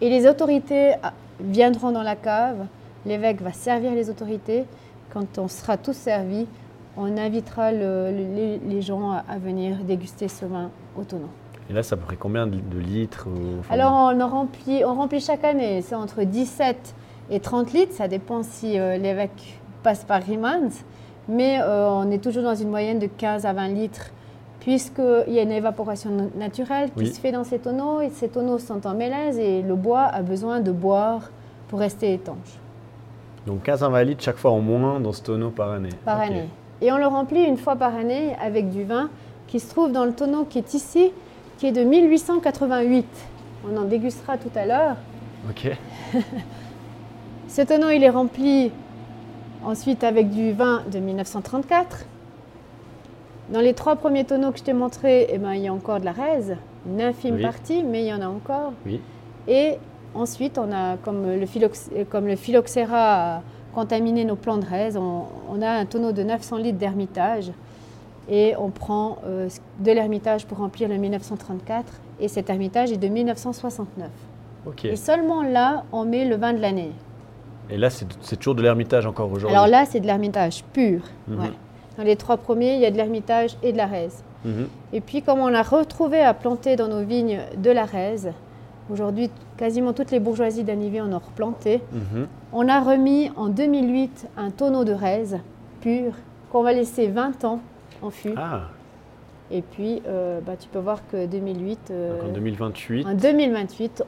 Et les autorités ah, viendront dans la cave. L'évêque va servir les autorités. Quand on sera tous servis, on invitera le- le- les, gens à, venir déguster ce vin au tonneau. Et là, ça prend combien de, litres enfin, Alors on, en remplit, on remplit chaque année, c'est entre 17 et 30 litres, ça dépend si euh, l'évêque passe par Grimans, mais euh, on est toujours dans une moyenne de 15 à 20 litres, puisqu'il y a une évaporation na- naturelle qui Oui. se fait dans ces tonneaux, et ces tonneaux sont en mélèze, et le bois a besoin de boire pour rester étanche Donc 15 à 20 litres chaque fois en moins dans ce tonneau par année. par année. Et on le remplit une fois par année avec du vin qui se trouve dans le tonneau qui est ici, qui est de 1888. On en dégustera tout à l'heure. Ok. Ce tonneau, il est rempli ensuite avec du vin de 1934. Dans les trois premiers tonneaux que je t'ai montrés, eh ben, il y a encore de la raise, une infime Oui. partie, mais il y en a encore. Oui. Et ensuite, on a, comme le, phyllox- comme le phylloxéra a contaminé nos plants de raise, on, on a un tonneau de 900 litres d'hermitage. Et on prend euh, de l'hermitage pour remplir le 1934. Et cet hermitage est de 1969. Ok. Et seulement là, on met le vin de l'année. Et là, c'est toujours de l'ermitage encore aujourd'hui. Alors là, c'est de l'ermitage pur. Mhm. ouais. Dans les trois premiers, il y a de l'ermitage et de la raise. Mhm. Et puis, comme on a retrouvé à planter dans nos vignes de la raise, aujourd'hui, quasiment toutes les bourgeoisies d'Anivier en ont replanté. Mhm. On a remis en 2008 un tonneau de raise pur qu'on va laisser 20 ans en fût. Ah, Et puis, euh, bah, tu peux voir que 2008, euh, en 2028. en 2028,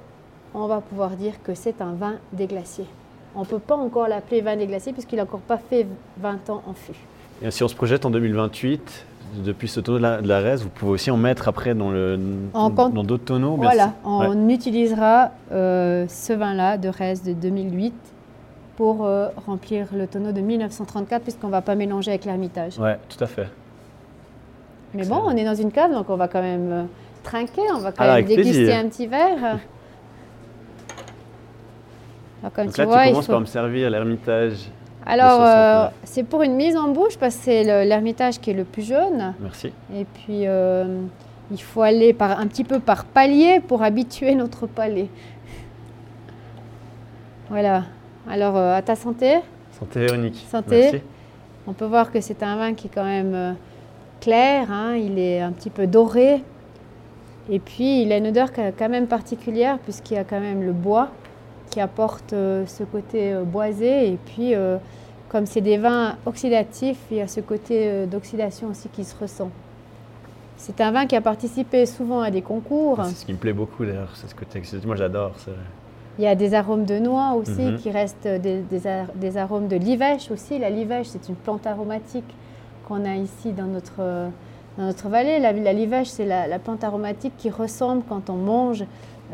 on va pouvoir dire que c'est un vin des glaciers. On ne peut pas encore l'appeler vin des glaciers puisqu'il n'a encore pas fait 20 ans en fût. Et si on se projette en 2028, depuis ce tonneau de la, Rez, vous pouvez aussi en mettre après dans le En dans d'autres tonneaux. bien Voilà, on Ouais. utilisera euh, ce vin-là de Rez de 2008 pour euh, remplir le tonneau de 1934 puisqu'on ne va pas mélanger avec l'ermitage. Ouais, tout à fait. Mais Excellent. bon, on est dans une cave, donc on va quand même euh, trinquer, on va quand Alors, même déguster plaisir. un petit verre. Alors, comme Donc tu là, vois, tu commences faut- par me servir l'ermitage. Alors, 260, euh, c'est pour une mise en bouche parce que c'est le- l'ermitage qui est le plus jeune. Merci. Et puis, euh, il faut aller par, un petit peu par palier pour habituer notre palais. Voilà. Alors, euh, à ta santé. Santé Véronique. Santé. Merci. On peut voir que c'est un vin qui est quand même clair, hein, il est un petit peu doré. Et puis il a une odeur quand quand même particulière puisqu'il y a quand même le bois qui apporte euh, ce côté euh, boisé. Et puis euh, comme c'est des vins oxydatifs, il y a ce côté d'oxydation aussi qui se ressent. C'est un vin qui a participé souvent à des concours. C'est ce qui me plaît beaucoup d'ailleurs, c'est ce côté. Moi, j'adore. Il y a des arômes de noix aussi Mhm. qui restent des, des ar- des arômes de livèche aussi. La livèche, c'est une plante aromatique qu'on a ici dans notre, dans notre vallée. La, la livèche, c'est la, la plante aromatique qui ressemble quand on mange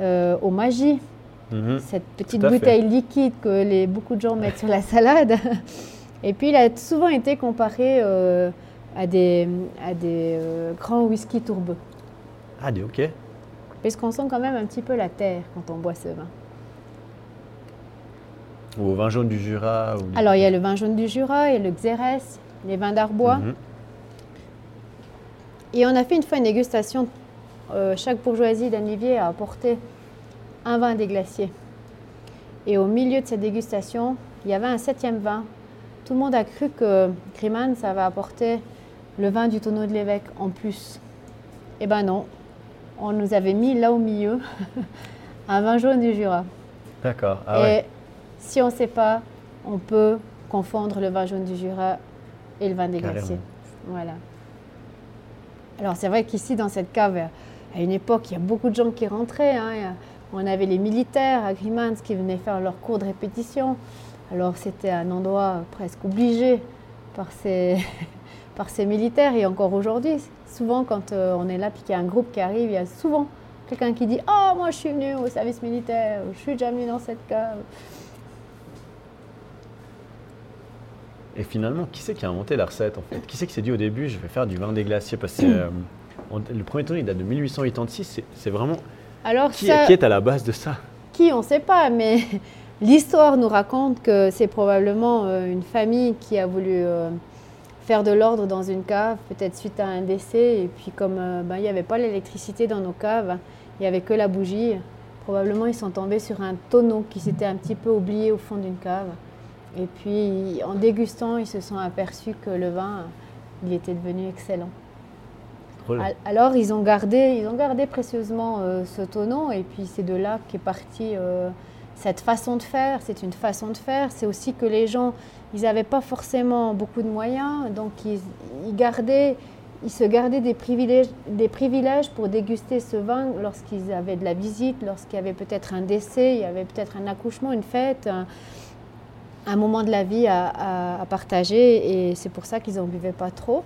euh, au magie, Mhm. cette petite fait. bouteille liquide que les, beaucoup de gens mettent sur la salade. Et puis, il a souvent été comparé euh, à des, à des euh, grands whisky tourbeux. Ah, dis ok. Parce qu'on sent quand même un petit peu la terre quand on boit ce vin. Ou au vin jaune du Jura. Ou... Alors, il y a le vin jaune du Jura, il y a le Xérès, les vins d'Arbois. Mhm. Et on a fait une fois une dégustation. Euh, chaque bourgeoisie d'Anivier a apporté un vin des glaciers. Et au milieu de cette dégustation, il y avait un septième vin. Tout le monde a cru que Griman, ça va apporter le vin du tonneau de l'évêque en plus. Eh ben non, on nous avait mis là au milieu un vin jaune du Jura. D'accord. Ah et ouais. si on ne sait pas, on peut confondre le vin jaune du Jura et le vin des Carrément. glaciers. Voilà. Alors c'est vrai qu'ici, dans cette cave, à une époque, il y a beaucoup de gens qui rentraient. hein. On avait les militaires à Grimans qui venaient faire leur cours de répétition. Alors c'était un endroit presque obligé par ces, par ces militaires. Et encore aujourd'hui, souvent quand euh, on est là puis qu'il y a un groupe qui arrive, il y a souvent quelqu'un qui dit « Ah, moi je suis venu au service militaire, je suis déjà venu dans cette cave ». Et finalement, qui c'est qui a inventé la recette en fait? Qui c'est qui s'est dit au début, je vais faire du vin des glaciers? Parce que euh, on- le premier tonneau, il date de 1886. c'est- C'est vraiment. Alors Qui, ça, qui est à la base de ça? Qui, on ne sait pas, mais l'histoire nous raconte que c'est probablement euh, une famille qui a voulu euh, faire de l'ordre dans une cave, peut-être suite à un décès. Et puis comme euh, ben, il n'y avait pas l'électricité dans nos caves, il n'y avait que la bougie, probablement ils sont tombés sur un tonneau qui s'était un petit peu oublié au fond d'une cave. Et puis en dégustant, ils se sont aperçus que le vin, il était devenu excellent. Alors ils ont gardé, ils ont gardé précieusement euh, ce tonneau et puis c'est de là qu'est partie euh, cette façon de faire. C'est une façon de faire. C'est aussi que les gens, ils n'avaient pas forcément beaucoup de moyens, donc ils, gardaient, ils se gardaient des privilèges, des privilèges pour déguster ce vin lorsqu'ils avaient de la visite, lorsqu'il y avait peut-être un décès, il y avait peut-être un accouchement, une fête. un- moment de la vie à, à- à partager et c'est pour ça qu'ils n'en buvaient pas trop.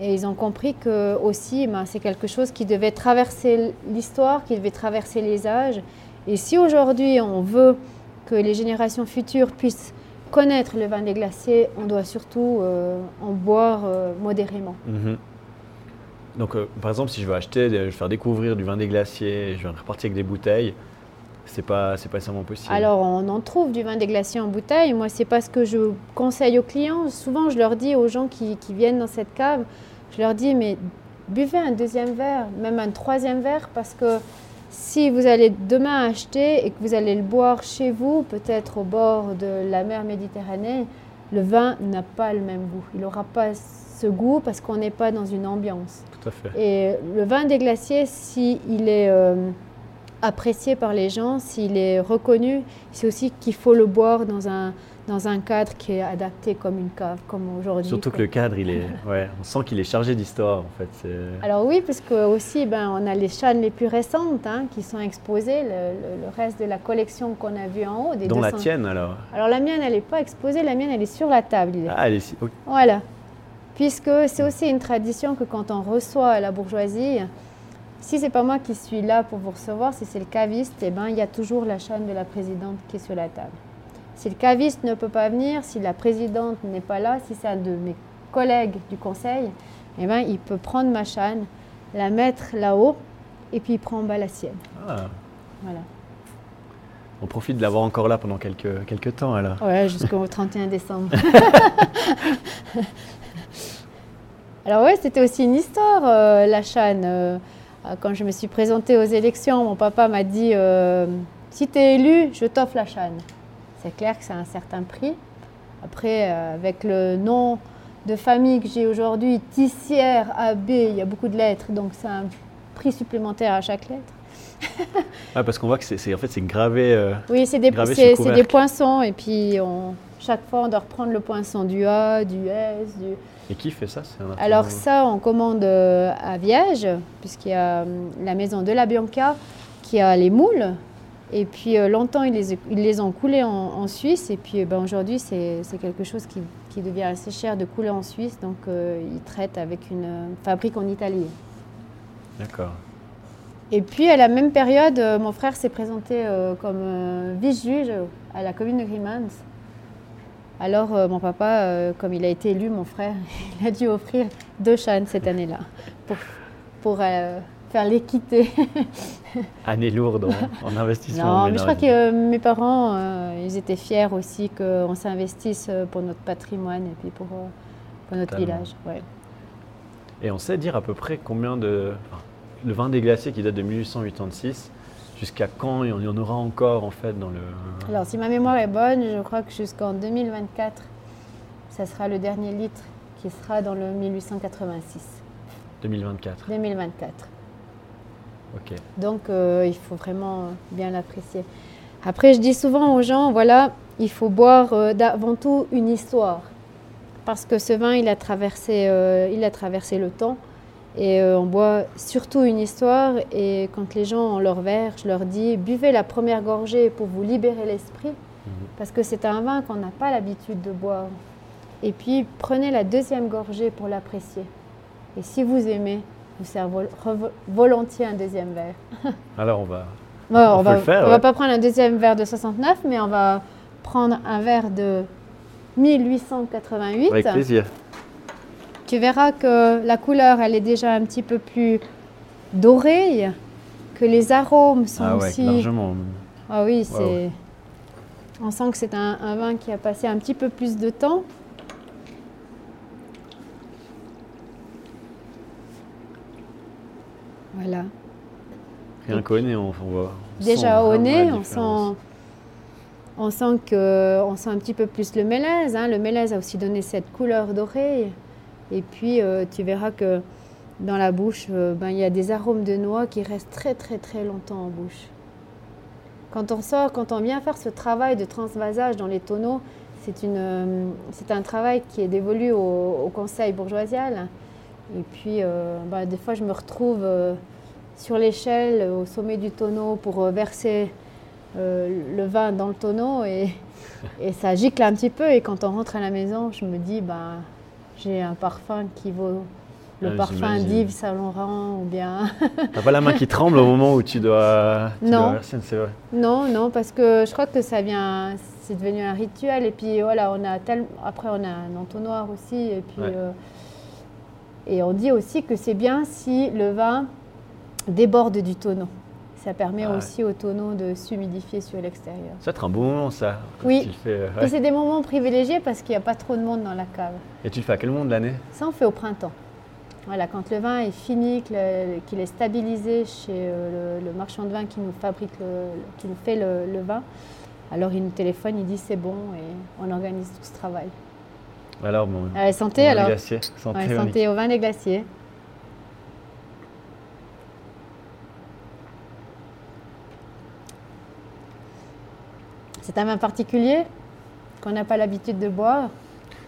Et ils ont compris que aussi, ben, c'est quelque chose qui devait traverser l'histoire, qui devait traverser les âges. Et si aujourd'hui on veut que les générations futures puissent connaître le vin des glaciers, on doit surtout euh, en boire euh, modérément. Mhm. Donc, euh, par exemple, si je veux acheter, je veux faire découvrir du vin des glaciers, je vais repartir avec des bouteilles, c'est pas, c'est pas nécessairement possible. Alors, on en trouve du vin des glaciers en bouteille. Moi, c'est pas ce que je conseille aux clients. Souvent, je leur dis aux gens qui, qui viennent dans cette cave, je leur dis, mais buvez un deuxième verre, même un troisième verre, parce que si vous allez demain acheter et que vous allez le boire chez vous, peut-être au bord de la mer Méditerranée, le vin n'a pas le même goût. Il n'aura pas ce goût parce qu'on n'est pas dans une ambiance. Tout à fait. Et le vin des glaciers, s'il est euh, apprécié par les gens, s'il est reconnu, c'est aussi qu'il faut le boire dans un, dans un cadre qui est adapté comme une cave, comme aujourd'hui. Surtout que le cadre, il est, ouais, on sent qu'il est chargé d'histoire en fait. c'est- Alors oui, parce que aussi, ben, on a les chaînes les plus récentes hein, qui sont exposées, le, le- le reste de la collection qu'on a vu en haut. Des Dont la 200. tienne alors. Alors la mienne, elle n'est pas exposée, la mienne, elle est sur la table. il est. Ah, elle est ok. Voilà. Puisque c'est aussi une tradition que quand on reçoit la bourgeoisie, si c'est pas moi qui suis là pour vous recevoir, si c'est le caviste, eh ben, il y a toujours la chaîne de la présidente qui est sur la table. Si le caviste ne peut pas venir, si la présidente n'est pas là, si c'est un de mes collègues du conseil, eh ben, il peut prendre ma chaîne, la mettre là-haut, et puis il prend en bas la sienne. Ah, Voilà. on profite de l'avoir encore là pendant quelques, quelques temps alors. Ouais, jusqu'au 31 décembre. Alors ouais, c'était aussi une histoire, euh, la chaîne. Euh, quand je me suis présentée aux élections, mon papa m'a dit euh, si tu es élu, je t'offre la chaîne. C'est clair que c'est un certain prix. Après, euh, avec le nom de famille que j'ai aujourd'hui, Tissière AB, il y a beaucoup de lettres, donc c'est un prix supplémentaire à chaque lettre. Ah, parce qu'on voit que c'est, en fait c'est gravé. euh, Oui, c'est des, des poinçons et puis on, chaque fois on doit reprendre le poinçon du A, du S, du... Et qui fait ça un Alors ça, on commande euh, à Viège, puisqu'il y a hum, la maison de la Bianca qui a les moules. Et puis euh, longtemps, ils les, ils les ont coulés en, en Suisse. Et puis euh, ben, aujourd'hui, c'est quelque chose qui, qui devient assez cher de couler en Suisse. Donc euh, ils traitent avec une fabrique en Italie. D'accord. Et puis à la même période, mon frère s'est présenté euh, comme euh, vice-juge à la commune de Grimans. Alors euh, mon papa, euh, comme il a été élu, mon frère, il a dû offrir deux chaînes cette année-là pour, pour euh, faire l'équité. Année lourde en, en investissement. non, mais je crois que mes parents, ils étaient fiers aussi qu'on s'investisse pour notre patrimoine et puis pour, pour notre Totalement. village. ouais. Et on sait dire à peu près combien de. enfin, le vin des glaciers qui date de 1886, jusqu'à quand il y en- aura encore en fait dans le. Alors, si ma mémoire est bonne, je crois que jusqu'en 2024, ça sera le dernier litre qui sera dans le 1886. 2024. 2024. Ok. Donc, euh, il faut vraiment bien l'apprécier. Après, je dis souvent aux gens, voilà, il faut boire euh, avant tout une histoire. Parce que ce vin, il a traversé, euh, il a traversé le temps. Et euh, on boit surtout une histoire. Et quand les gens ont leur verre, je leur dis, buvez la première gorgée pour vous libérer l'esprit. Parce que c'est un vin qu'on n'a pas l'habitude de boire. Et puis, prenez la deuxième gorgée pour l'apprécier. Et si vous aimez, vous servez volontiers un deuxième verre. Alors on va. Bon, On on va, faire, on ouais. va pas prendre un deuxième verre de 69, mais on va prendre un verre de 1888. Avec plaisir. Tu verras que la couleur, elle est déjà un petit peu plus dorée, que les arômes sont Ah ouais, aussi. largement. Ah oui, c'est. On sent que c'est un, un vin qui a passé un petit peu plus de temps. Voilà. Rien qu'au nez, on, on voit. on Déjà au nez, on sent, on sent que, on sent un petit peu plus le mélèze. hein. Le mélèze a aussi donné cette couleur dorée. Et puis euh, tu verras que dans la bouche, euh, ben, il y a des arômes de noix qui restent très très très longtemps en bouche. Quand on sort, quand on vient faire ce travail de transvasage dans les tonneaux, c'est une, euh, c'est un travail qui est dévolu au, au conseil bourgeoisial. Et puis, euh, ben, des fois, je me retrouve euh, sur l'échelle, au sommet du tonneau, pour verser euh, le vin dans le tonneau et, et ça gicle un petit peu. Et quand on rentre à la maison, je me dis, ben, j'ai un parfum qui vaut le Ah, parfum d'Yves Saint Laurent ou bien. T'as pas la main qui tremble au moment où tu dois. tu Non. dois c'est vrai. non, non, parce que je crois que ça vient, c'est devenu un rituel. Et puis voilà, on a tel... après on a un entonnoir aussi. Et puis Ouais. euh, et on dit aussi que c'est bien si le vin déborde du tonneau. Ça permet Ah ouais. aussi au tonneau de s'humidifier sur l'extérieur. Ça va être un bon moment ça. Oui. tu le fais, euh, Et c'est des moments privilégiés parce qu'il n'y a pas trop de monde dans la cave. Et tu le fais à quel moment de l'année? Ça, on fait au printemps. Voilà, quand le vin est fini, qu'il est stabilisé chez euh, le, le marchand de vin qui nous fabrique, le, qui nous fait le, le vin, alors il nous téléphone, il dit c'est bon et on organise tout ce travail. Alors, bon, Allez, santé alors. les glaciers. Santé, Ouais, santé au vin des glaciers. C'est un vin particulier qu'on n'a pas l'habitude de boire.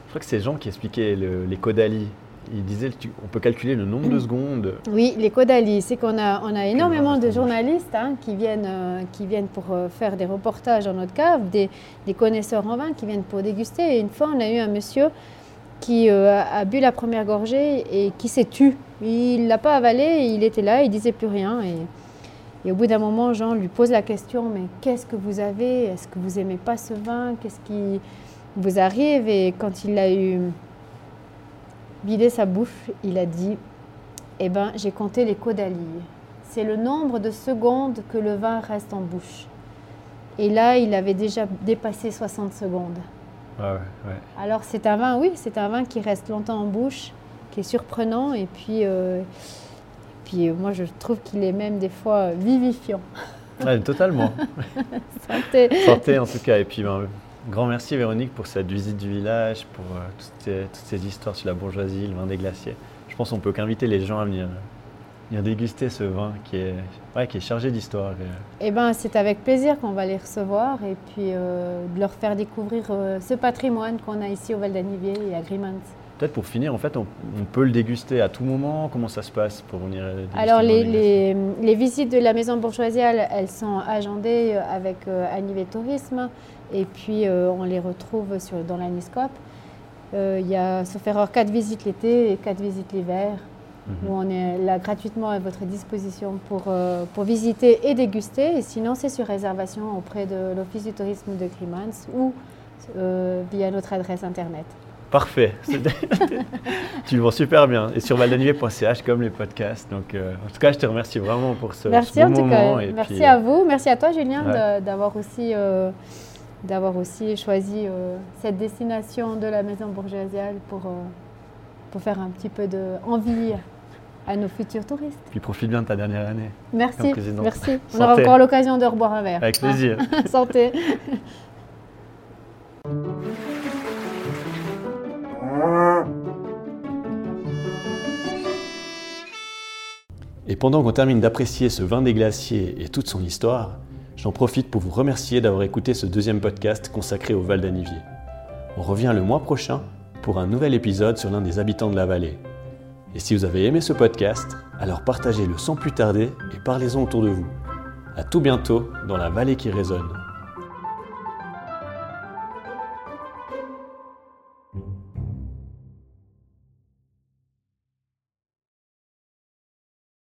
Je crois que c'est Jean qui expliquait le- les Caudalie. Il disait qu'on peut calculer le nombre de secondes. Oui, les Caudalie, c'est qu'on a, on a énormément de journalistes hein, qui, viennent, euh, qui viennent pour euh, faire des reportages dans notre cave, des, des connaisseurs en vin qui viennent pour déguster. Et une fois, on a eu un monsieur qui euh, a, a bu la première gorgée et qui s'est tu. Il ne l'a pas avalé, il était là, il disait plus rien. Et, et au bout d'un moment, Jean lui pose la question, mais qu'est-ce que vous avez? Est-ce que vous aimez pas ce vin? Qu'est-ce qui vous arrive? Et quand il a eu vidé sa bouche, il a dit, eh ben, j'ai compté les caudalilles. C'est le nombre de secondes que le vin reste en bouche. Et là, il avait déjà dépassé 60 secondes. Ouais, ouais. Alors c'est un vin, oui, c'est un vin qui reste longtemps en bouche, qui est surprenant et puis, euh, puis euh, moi je trouve qu'il est même des fois euh, vivifiant. Ouais, totalement. Santé. Santé en tout cas. Et puis, ben, grand merci Véronique pour cette visite du village, pour euh, toutes, ces, toutes ces histoires sur la bourgeoisie, le vin des glaciers. Je pense qu'on peut qu'inviter les gens à venir, venir déguster ce vin qui est, ouais, qui est chargé d'histoire. Et, Eh ben c'est avec plaisir qu'on va les recevoir et puis euh, de leur faire découvrir euh, ce patrimoine qu'on a ici au Val d'Anivier et à Grimans. Peut-être pour finir, en fait, on, on peut le déguster à tout moment. Comment ça se passe pour venir euh, déguster Alors les, les- les visites de la maison bourgeoisie, elles, sont agendées euh, avec euh, Anivet Tourisme et puis euh, on les retrouve sur, dans l'Aniscope. Euh, Il y a, sauf erreur, quatre visites l'été et quatre visites l'hiver. Mhm. où on est là gratuitement à votre disposition pour, pour visiter et déguster. Et sinon, c'est sur réservation auprès de l'Office du tourisme de Grimans ou via notre adresse internet. Parfait. Tu le vends super bien. Et sur valdanivier.ch comme les podcasts. Donc, euh, en tout cas, je te remercie vraiment pour ce, Merci ce beau en tout moment. cas. et Merci puis, à vous. Merci à toi, Julien, Ouais. d'avoir aussi, euh, aussi choisi euh, cette destination de la maison bourgeoisiale pour, euh, pour faire un petit peu de envie à nos futurs touristes. puis profite bien de ta dernière année. Merci. Merci. On aura encore l'occasion de reboire un verre. Avec plaisir. Santé. Et pendant qu'on termine d'apprécier ce vin des glaciers et toute son histoire, j'en profite pour vous remercier d'avoir écouté ce deuxième podcast consacré au Val d'Anivier. On revient le mois prochain pour un nouvel épisode sur l'un des habitants de la vallée. Et si vous avez aimé ce podcast, alors partagez-le sans plus tarder et parlez-en autour de vous. À tout bientôt dans la vallée qui résonne.